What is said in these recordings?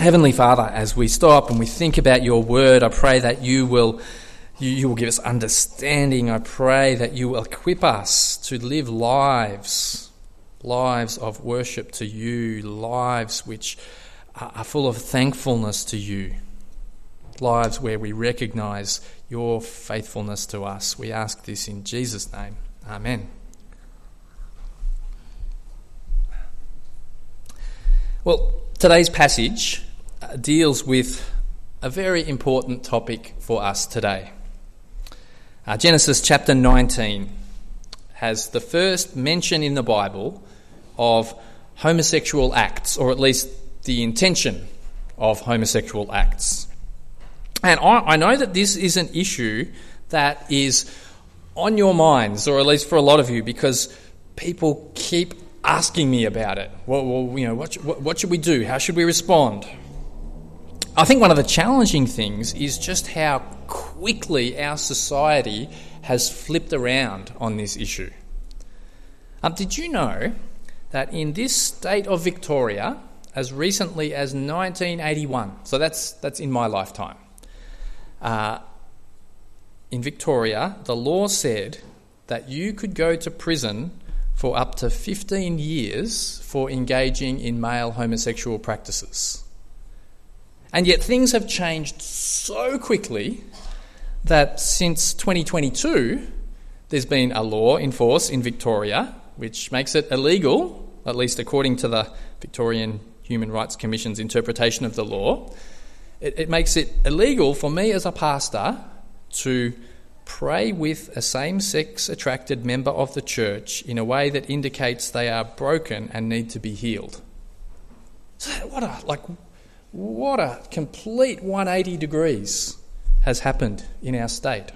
Heavenly Father, as we stop and we think about your word, I pray that you will, you, will give us understanding. I pray that you will equip us to live lives, lives of worship to you, lives which are full of thankfulness to you, lives where we recognize your faithfulness to us. We ask this in Jesus' name. Amen. Well, today's passage deals with a very important topic for us today. Uh, Genesis chapter 19 has the first mention in the Bible of homosexual acts, or at least the intention of homosexual acts. And I, I know that this is an issue that is on your minds, or at least for a lot of you, because people keep asking me about it. Well, well you know, what, what, what should we do? How should we respond? I think one of the challenging things is just how quickly our society has flipped around on this issue. Um, did you know that in this state of Victoria, as recently as 1981, so that's, that's in my lifetime, uh, in Victoria, the law said that you could go to prison for up to 15 years for engaging in male homosexual practices. And yet things have changed so quickly that since 2022, there's been a law in force in Victoria which makes it illegal, at least according to the Victorian Human Rights Commission's interpretation of the law. It, it makes it illegal for me as a pastor to pray with a same sex attracted member of the church in a way that indicates they are broken and need to be healed. So what a like what a complete 180 degrees has happened in our state.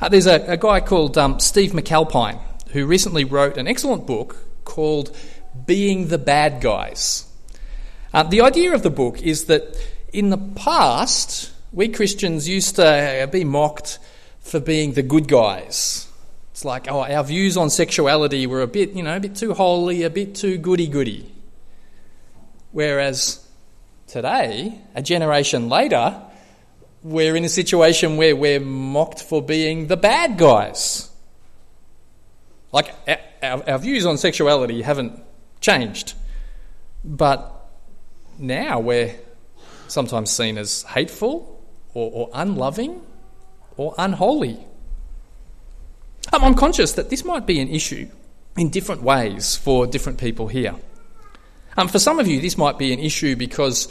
Uh, there's a, a, guy called um, Steve McAlpine who recently wrote an excellent book called Being the Bad Guys. Uh, the idea of the book is that in the past, we Christians used to be mocked for being the good guys. It's like, oh, our views on sexuality were a bit, you know, a bit too holy, a bit too goody goody. Whereas Today, a generation later, we're in a situation where we're mocked for being the bad guys. Like, our, our views on sexuality haven't changed, but now we're sometimes seen as hateful or, or unloving or unholy. I'm conscious that this might be an issue in different ways for different people here. Um, for some of you, this might be an issue because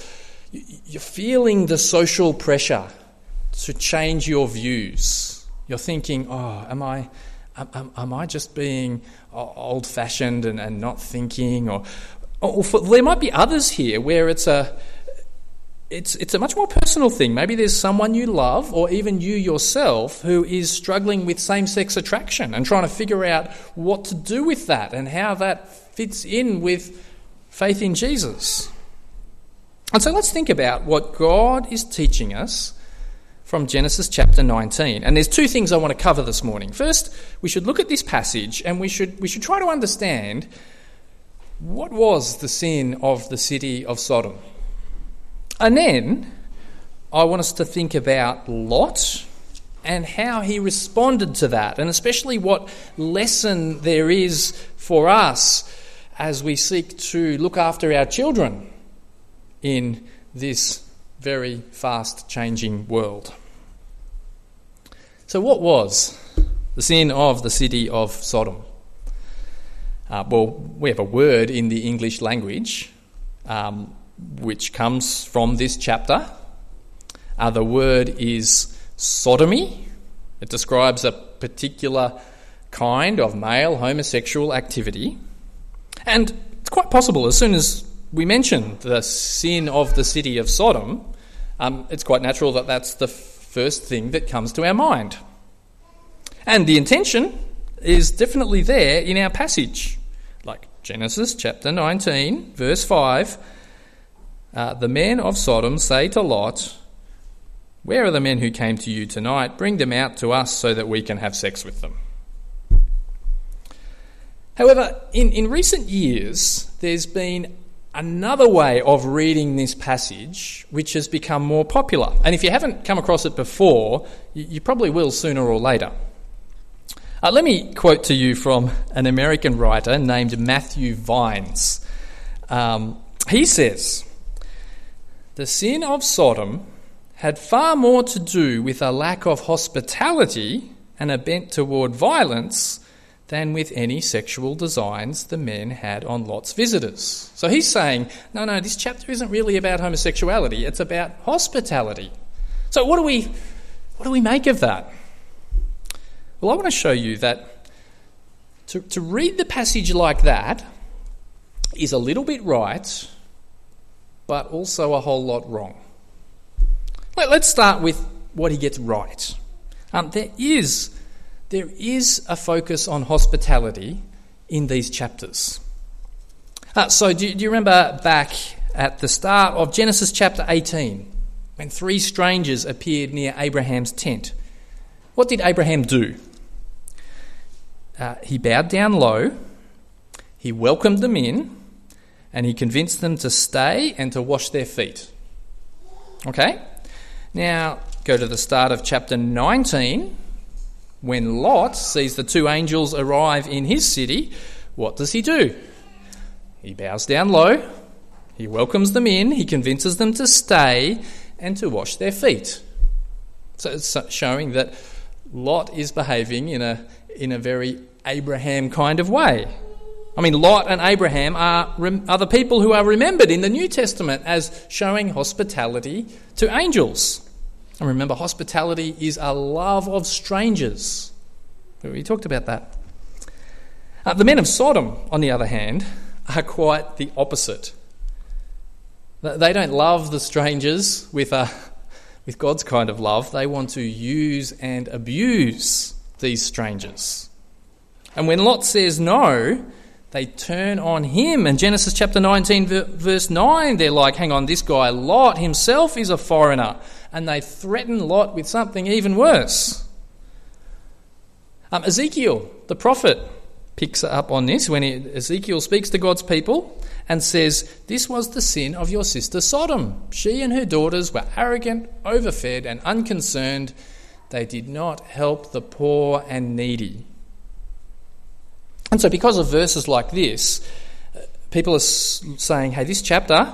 you're feeling the social pressure to change your views. You're thinking, oh, am I, am, am I just being old fashioned and, and not thinking? Or, or for, there might be others here where it's a, it's, it's a much more personal thing. Maybe there's someone you love, or even you yourself, who is struggling with same sex attraction and trying to figure out what to do with that and how that fits in with faith in Jesus. And so let's think about what God is teaching us from Genesis chapter 19. And there's two things I want to cover this morning. First, we should look at this passage and we should, we should try to understand what was the sin of the city of Sodom. And then I want us to think about Lot and how he responded to that, and especially what lesson there is for us as we seek to look after our children in this very fast changing world. So, what was the sin of the city of Sodom? Uh, well, we have a word in the English language um, which comes from this chapter. Uh, the word is sodomy. It describes a particular kind of male homosexual activity. And it's quite possible, as soon as we mention the sin of the city of Sodom, um, it's quite natural that that's the first thing that comes to our mind. And the intention is definitely there in our passage. Like Genesis chapter 19, verse 5 uh, The men of Sodom say to Lot, Where are the men who came to you tonight? Bring them out to us so that we can have sex with them. However, in, in recent years, there's been another way of reading this passage, which has become more popular. And if you haven't come across it before, you, probably will sooner or later. Uh, let me quote to you from an American writer named Matthew Vines. Um, he says, The sin of Sodom had far more to do with a lack of hospitality and a bent toward violence than with any sexual designs the men had on Lot's visitors. So he's saying, no, no, this chapter isn't really about homosexuality, it's about hospitality. So what do we what do we make of that? Well, I want to show you that to, to read the passage like that is a little bit right, but also a whole lot wrong. Let, us start with what he gets right. Um, there is there is a focus on hospitality in these chapters. Uh, so, do, do you remember back at the start of Genesis chapter 18 when three strangers appeared near Abraham's tent? What did Abraham do? Uh, he bowed down low, he welcomed them in, and he convinced them to stay and to wash their feet. Okay? Now, go to the start of chapter 19 when Lot sees the two angels arrive in his city, what does he do? He bows down low, he welcomes them in, he convinces them to stay and to wash their feet. So it's showing that Lot is behaving in a, in a very Abraham kind of way. I mean, Lot and Abraham are, are the people who are remembered in the New Testament as showing hospitality to angels. And remember, hospitality is a love of strangers. We talked about that. Uh, the men of Sodom, on the other hand, are quite the opposite. They don't love the strangers with, a, with God's kind of love. They want to use and abuse these strangers. And when Lot says no, they turn on him. And Genesis chapter 19, verse 9, they're like, hang on, this guy Lot himself is a foreigner and they threaten Lot with something even worse. Um, Ezekiel, the prophet, picks up on this when he, Ezekiel speaks to God's people and says, This was the sin of your sister Sodom. She and her daughters were arrogant, overfed, and unconcerned. They did not help the poor and needy. And so, because of verses like this, people are saying, Hey, this chapter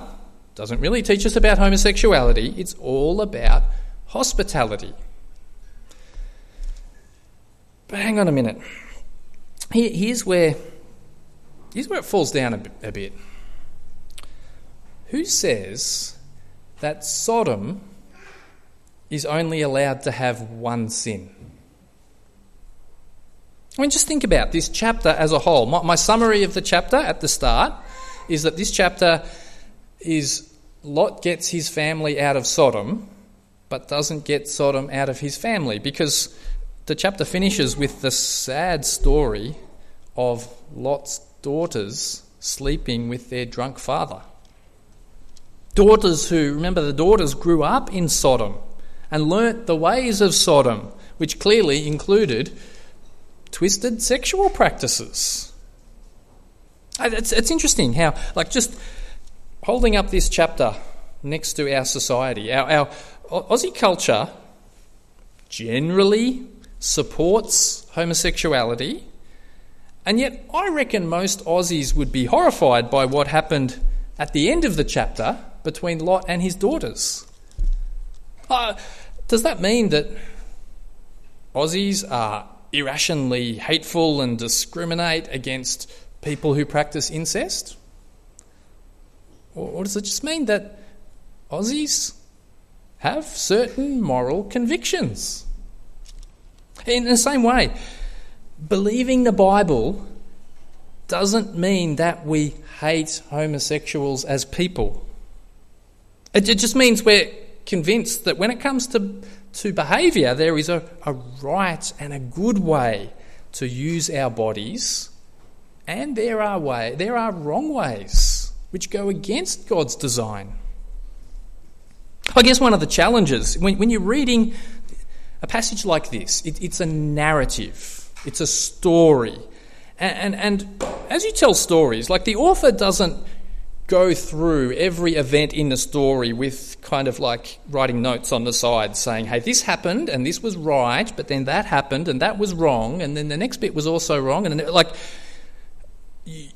doesn't really teach us about homosexuality, it's all about hospitality. But hang on a minute. here's where here's where it falls down a, a bit. Who says that Sodom is only allowed to have one sin? I mean, just think about this chapter as a whole. My, my summary of the chapter at the start is that this chapter is Lot gets his family out of Sodom, but doesn't get Sodom out of his family because the chapter finishes with the sad story of Lot's daughters sleeping with their drunk father. Daughters who, remember, the daughters grew up in Sodom and learnt the ways of Sodom, which clearly included twisted sexual practices. It's, it's interesting how, like, just holding up this chapter next to our society, our, our Aussie culture generally supports homosexuality, and yet I reckon most Aussies would be horrified by what happened at the end of the chapter between Lot and his daughters. Uh, does that mean that Aussies are irrationally hateful and discriminate against people who practice incest? Or, does it just mean that Aussies have certain moral convictions? In the same way, believing the Bible doesn't mean that we hate homosexuals as people. It, just means we're convinced that when it comes to, to behaviour, there is a, a right and a good way to use our bodies, and there are way, there are wrong ways which go against God's design. I guess one of the challenges, when, when you're reading a passage like this, it, it's a narrative, it's a story. And, and, and as you tell stories, like the author doesn't go through every event in the story with kind of like writing notes on the side saying, hey, this happened and this was right, but then that happened and that was wrong, and then the next bit was also wrong. And like,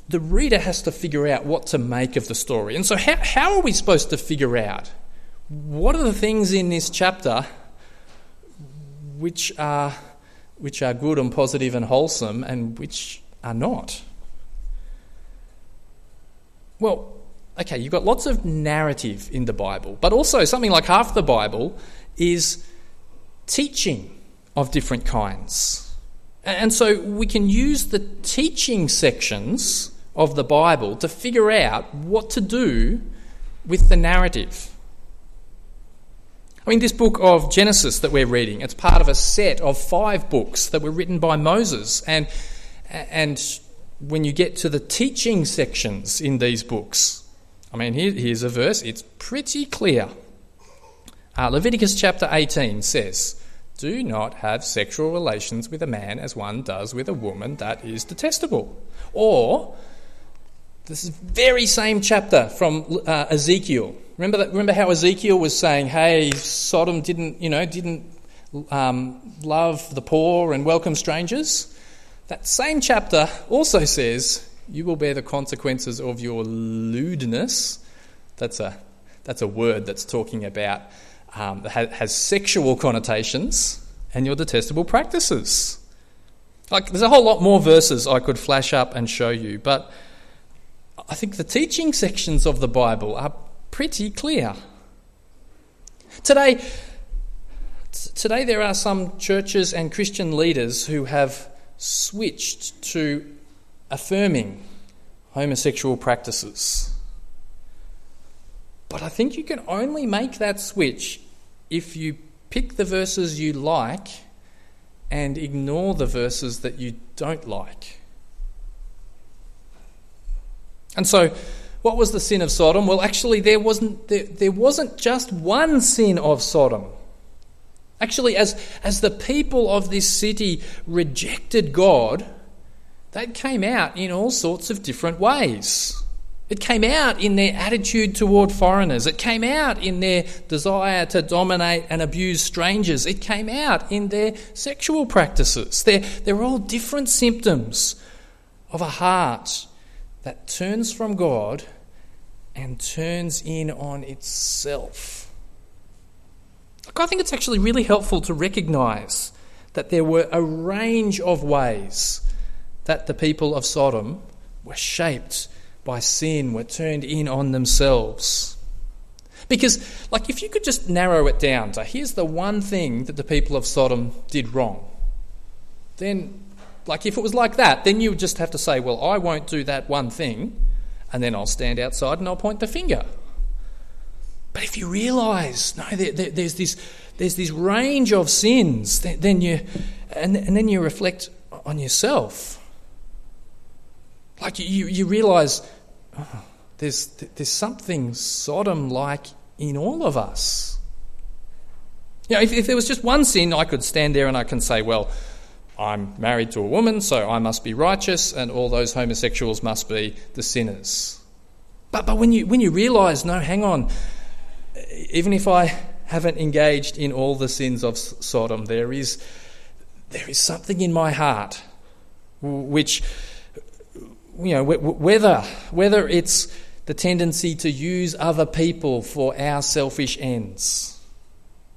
the reader has to figure out what to make of the story. And so, how, how are we supposed to figure out what are the things in this chapter which are, which are good and positive and wholesome and which are not? Well, okay, you've got lots of narrative in the Bible, but also something like half the Bible is teaching of different kinds. And so we can use the teaching sections of the Bible to figure out what to do with the narrative. I mean, this book of Genesis that we're reading, it's part of a set of five books that were written by Moses. And, and when you get to the teaching sections in these books, I mean, here, here's a verse, it's pretty clear. Uh, Leviticus chapter 18 says, Do not have sexual relations with a man as one does with a woman, that is detestable. Or, this very same chapter from uh, Ezekiel. Remember that? Remember how Ezekiel was saying, "Hey, Sodom didn't, you know, didn't um, love the poor and welcome strangers." That same chapter also says, You will bear the consequences of your lewdness. That's a, that's a word that's talking about, um, that has sexual connotations, and your detestable practices. Like, there's a whole lot more verses I could flash up and show you, but I think the teaching sections of the Bible are pretty clear. Today, today there are some churches and Christian leaders who have switched to affirming homosexual practices. But I think you can only make that switch if you pick the verses you like and ignore the verses that you don't like. And so, what was the sin of Sodom? Well, actually, there wasn't, there, there wasn't just one sin of Sodom. Actually, as, as the people of this city rejected God, that came out in all sorts of different ways. It came out in their attitude toward foreigners. It came out in their desire to dominate and abuse strangers. It came out in their sexual practices. They're, they're all different symptoms of a heart that turns from God and turns in on itself. Look, I think it's actually really helpful to recognize that there were a range of ways that the people of Sodom were shaped by sin, were turned in on themselves. Because, like, if you could just narrow it down to here's the one thing that the people of Sodom did wrong, then, like, if it was like that, then you would just have to say, well, I won't do that one thing, and then I'll stand outside and I'll point the finger. But if you realise, no, there, there, there's this there's this range of sins, then you and, and then you reflect on yourself. Like you, you realise oh, there's there's something Sodom like in all of us. You know, if, if there was just one sin, I could stand there and I can say, well, I'm married to a woman, so I must be righteous, and all those homosexuals must be the sinners. But, but when you, when you realise, no, hang on, even if I haven't engaged in all the sins of Sodom, there is, there is something in my heart which, you know, whether, whether it's the tendency to use other people for our selfish ends,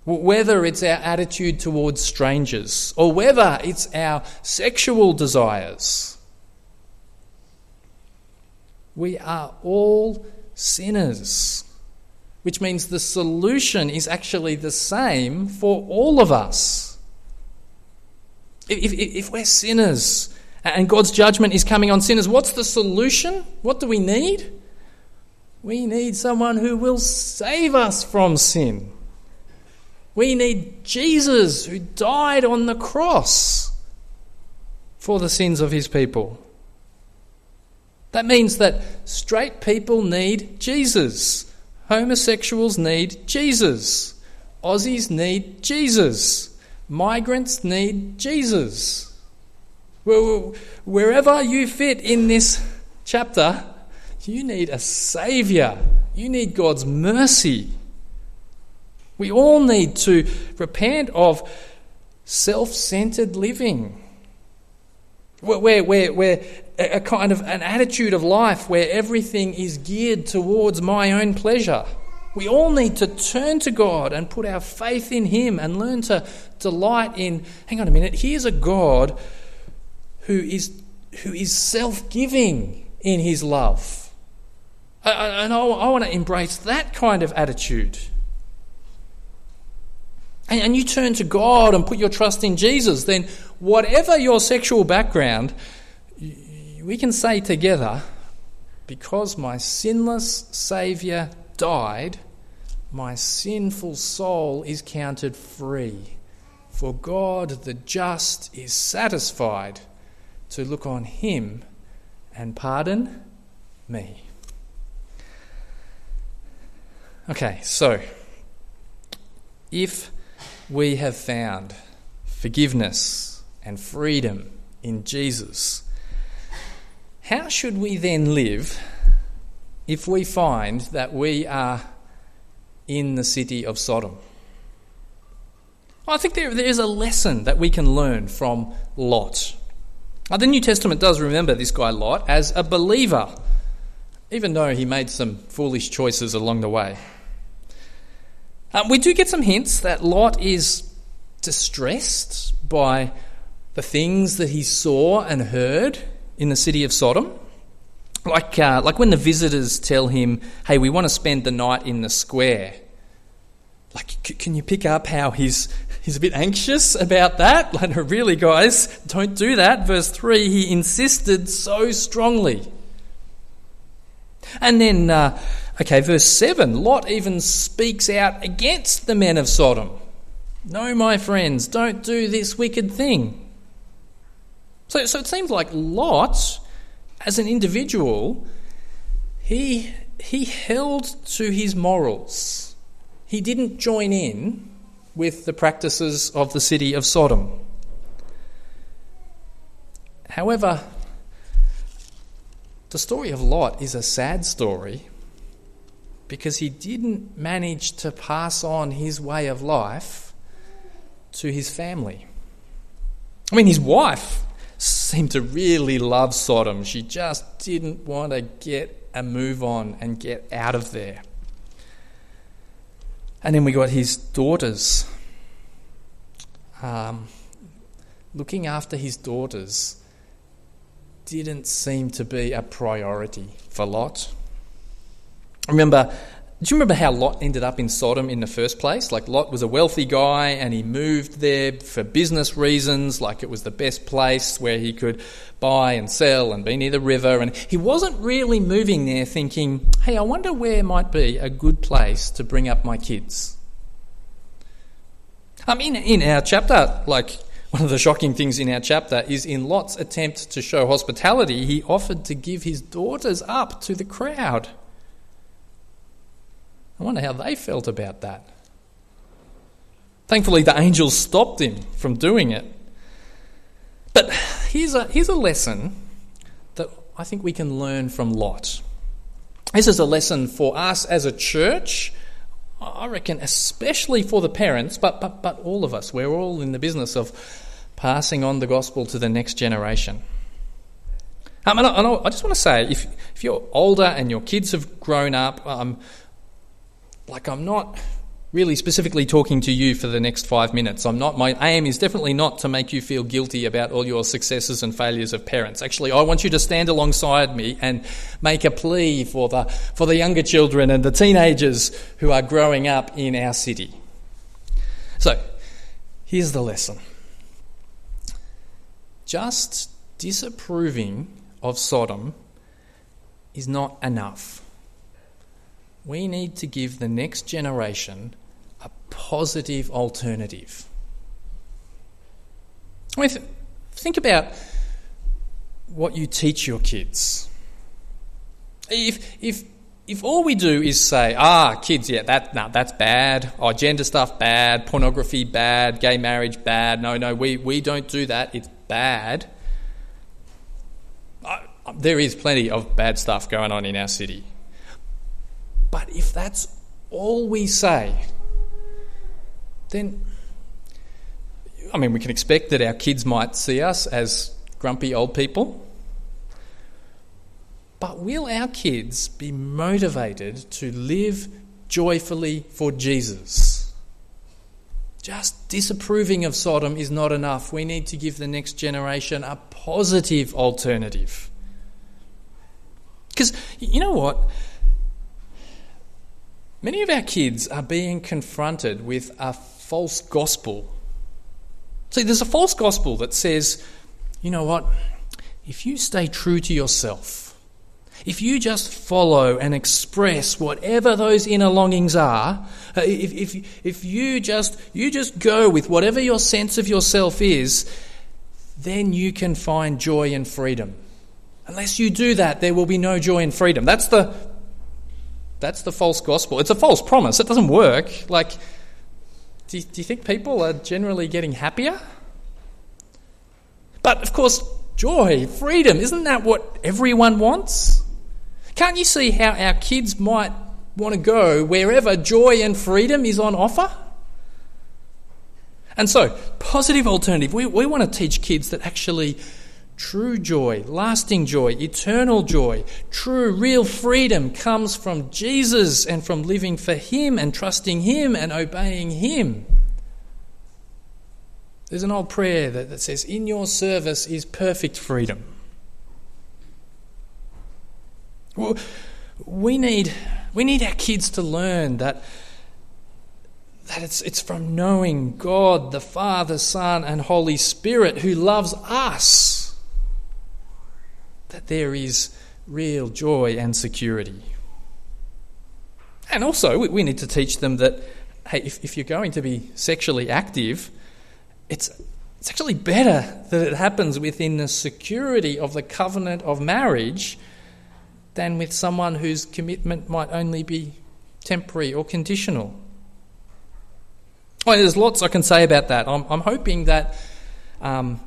whether it's our attitude towards strangers, or whether it's our sexual desires, we are all sinners which means the solution is actually the same for all of us. If, if, if, we're sinners and God's judgment is coming on sinners, what's the solution? What do we need? We need someone who will save us from sin. We need Jesus who died on the cross for the sins of his people. That means that straight people need Jesus. Homosexuals need Jesus. Aussies need Jesus. Migrants need Jesus. Wherever you fit in this chapter, You need a Saviour. You need God's mercy. We all need to repent of self centered living. Where, where, where a kind of an attitude of life where everything is geared towards my own pleasure. We all need to turn to God and put our faith in Him and learn to delight in. Hang on a minute, here's a God who is, who is self giving in His love. And I, want to embrace that kind of attitude. And, and you turn to God and put your trust in Jesus, then whatever your sexual background, we can say together, because my sinless Saviour died, my sinful soul is counted free. For God the just is satisfied to look on him and pardon me. Okay, so if we have found forgiveness and freedom in Jesus, how should we then live if we find that we are in the city of Sodom? Well, I think there, there is a lesson that we can learn from Lot. Now, the New Testament does remember this guy Lot as a believer, even though he made some foolish choices along the way. Um, we do get some hints that Lot is distressed by the things that he saw and heard in the city of Sodom. Like, uh, like when the visitors tell him, hey, we want to spend the night in the square. Like, c- can you pick up how he's, he's a bit anxious about that? Like, really, guys, don't do that. Verse 3, he insisted so strongly. And then, uh, okay, verse 7 Lot even speaks out against the men of Sodom. No, my friends, don't do this wicked thing. So, so it seems like Lot, as an individual, he, he held to his morals. He didn't join in with the practices of the city of Sodom. However, the story of Lot is a sad story because he didn't manage to pass on his way of life to his family. I mean, his wife seemed to really love Sodom. She just didn't want to get a move on and get out of there. And then we got his daughters. Um, looking after his daughters didn't seem to be a priority for Lot. Remember, do you remember how Lot ended up in Sodom in the first place? Like, Lot was a wealthy guy and he moved there for business reasons, like it was the best place where he could buy and sell and be near the river. And he wasn't really moving there thinking, hey, I wonder where might be a good place to bring up my kids. I mean, in our chapter, like, one of the shocking things in our chapter is in Lot's attempt to show hospitality, he offered to give his daughters up to the crowd. I wonder how they felt about that. Thankfully, the angels stopped him from doing it. But here's a, here's a lesson that I think we can learn from Lot. This is a lesson for us as a church, I reckon, especially for the parents, but, but, but all of us. We're all in the business of passing on the gospel to the next generation. Um, and, I, and I, just want to say if, if you're older and your kids have grown up, um, like I'm not really specifically talking to you for the next five minutes. I'm not, my aim is definitely not to make you feel guilty about all your successes and failures of parents. Actually, I want you to stand alongside me and make a plea for the, for the younger children and the teenagers who are growing up in our city. So, here's the lesson. Just disapproving of Sodom is not enough we need to give the next generation a positive alternative. Think about what you teach your kids. If, if, if all we do is say, ah, kids, yeah, that, no, that's bad, oh, gender stuff, bad, pornography, bad, gay marriage, bad, no, no, we, we don't do that, it's bad. I, there is plenty of bad stuff going on in our city. But if that's all we say, then, I mean, we can expect that our kids might see us as grumpy old people. But will our kids be motivated to live joyfully for Jesus? Just disapproving of Sodom is not enough. We need to give the next generation a positive alternative. Because you know what? Many of our kids are being confronted with a false gospel. See, there's a false gospel that says, you know what? If you stay true to yourself, if you just follow and express whatever those inner longings are, uh, if, if, if you, just, you just go with whatever your sense of yourself is, then you can find joy and freedom. Unless you do that, there will be no joy and freedom. That's the, that's the false gospel. It's a false promise. It doesn't work. Like, do you, do you think people are generally getting happier? But of course, joy, freedom, isn't that what everyone wants? Can't you see how our kids might want to go wherever joy and freedom is on offer? And so, positive alternative. We, we want to teach kids that actually true joy, lasting joy, eternal joy, true, real freedom comes from Jesus and from living for Him and trusting Him and obeying Him. There's an old prayer that, that says, In your service is perfect freedom. Well, We need, we need our kids to learn that, that it's, it's from knowing God, the Father, Son, and Holy Spirit who loves us that there is real joy and security. And also, we need to teach them that, hey, if, if you're going to be sexually active, it's, it's actually better that it happens within the security of the covenant of marriage than with someone whose commitment might only be temporary or conditional. Well, there's lots I can say about that. I'm, I'm hoping that um,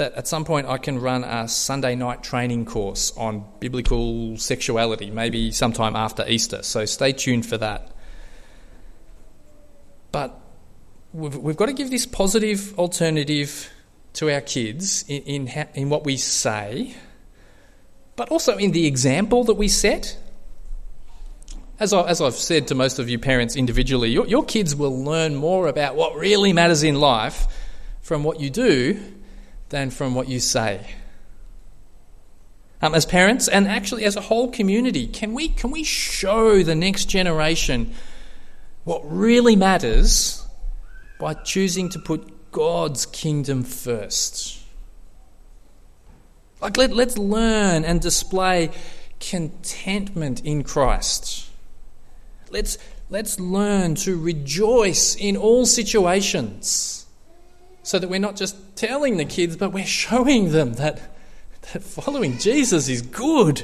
that at some point I can run a Sunday night training course on biblical sexuality, maybe sometime after Easter. So stay tuned for that. But we've, we've got to give this positive alternative to our kids in, in, in what we say but also in the example that we set. As, I, as I've said to most of you parents individually, your, your kids will learn more about what really matters in life from what you do than from what you say. Um, as parents and actually as a whole community, can we, can we show the next generation what really matters by choosing to put God's kingdom first? Like, let, let's learn and display contentment in Christ. Let's, let's learn to rejoice in all situations so that we're not just telling the kids, but we're showing them that, that following Jesus is good.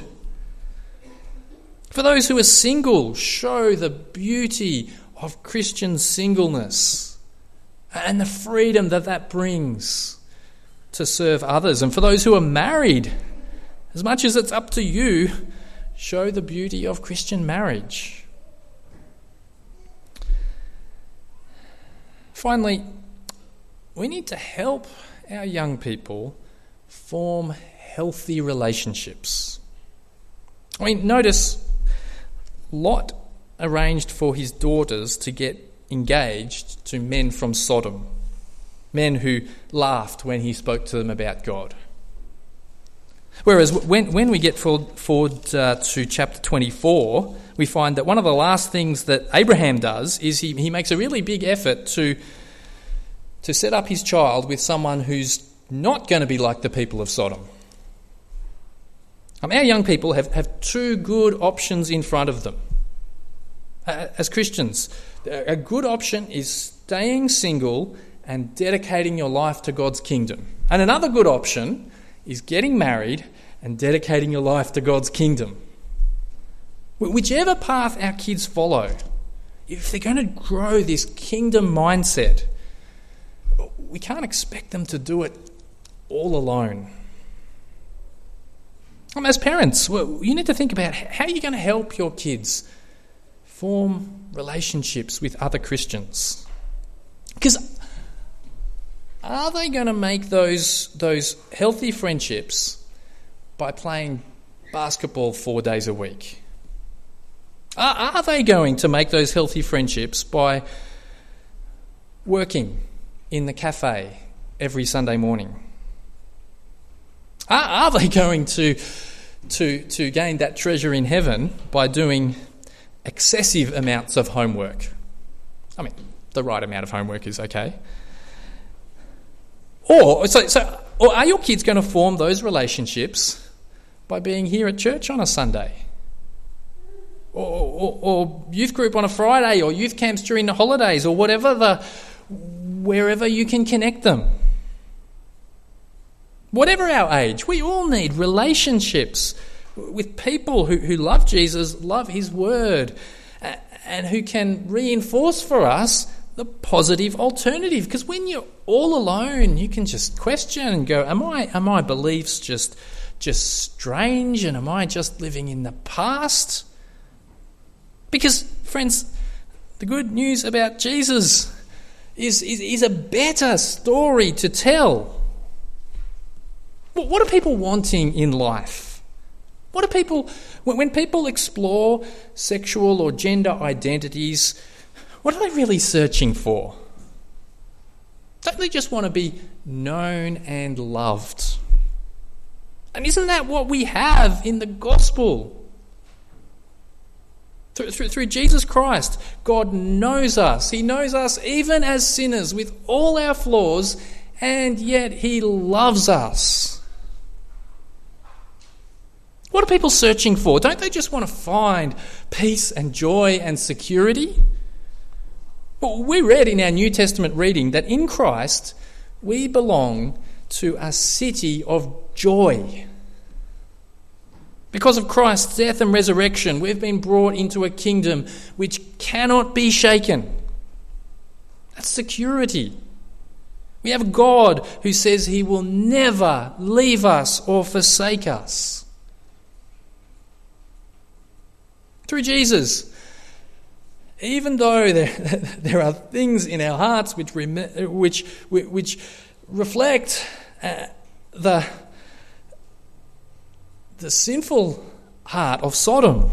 For those who are single, show the beauty of Christian singleness and the freedom that that brings to serve others. And for those who are married, as much as it's up to you, show the beauty of Christian marriage. Finally, we need to help our young people form healthy relationships. I mean, notice Lot arranged for his daughters to get engaged to men from Sodom men who laughed when he spoke to them about God. Whereas when, when we get forward, forward uh, to chapter 24, we find that one of the last things that Abraham does is he, he makes a really big effort to, to set up his child with someone who's not going to be like the people of Sodom. Um, our young people have, have two good options in front of them. Uh, as Christians, a good option is staying single and dedicating your life to God's kingdom. And another good option is getting married and dedicating your life to God's kingdom. Whichever path our kids follow, if they're going to grow this kingdom mindset, we can't expect them to do it all alone. Um, as parents, you need to think about how you're going to help your kids form relationships with other Christians? Because are they going to make those, those healthy friendships by playing basketball four days a week? Are, are they going to make those healthy friendships by working in the cafe every Sunday morning? Are, are they going to, to, to gain that treasure in heaven by doing excessive amounts of homework? I mean, the right amount of homework is okay. Or, so, so, or are your kids going to form those relationships by being here at church on a Sunday? Or, or, or, youth group on a Friday, or youth camps during the holidays, or whatever the, wherever you can connect them. Whatever our age, we all need relationships with people who, who love Jesus, love His Word, and who can reinforce for us the positive alternative. Because when you're all alone, you can just question and go, "Am I? Are my beliefs just just strange? And am I just living in the past?" Because, friends, the good news about Jesus is, is, is a better story to tell. What are people wanting in life? What are people, when people explore sexual or gender identities, what are they really searching for? Don't they just want to be known and loved? And isn't that what we have in the gospel? Through, through, through, Jesus Christ, God knows us. He knows us even as sinners with all our flaws, and yet He loves us. What are people searching for? Don't they just want to find peace and joy and security? Well, we read in our New Testament reading that in Christ we belong to a city of joy. Because of Christ's death and resurrection, we've been brought into a kingdom which cannot be shaken. That's security. We have God who says he will never leave us or forsake us. Through Jesus, even though there, there are things in our hearts which, which, which reflect uh, the the sinful heart of Sodom.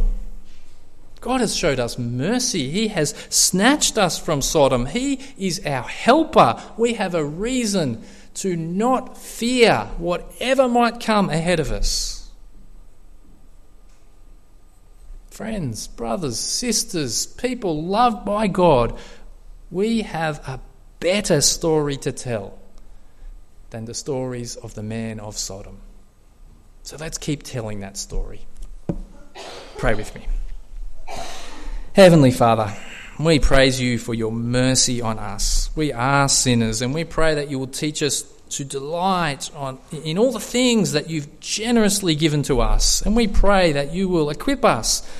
God has showed us mercy. He has snatched us from Sodom. He is our helper. We have a reason to not fear whatever might come ahead of us. Friends, brothers, sisters, people loved by God, we have a better story to tell than the stories of the man of Sodom. So let's keep telling that story. Pray with me. Heavenly Father, we praise you for your mercy on us. We are sinners, and we pray that you will teach us to delight on, in all the things that you've generously given to us. And we pray that you will equip us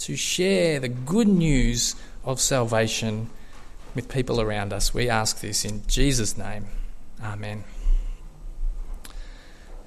to share the good news of salvation with people around us. We ask this in Jesus' name. Amen.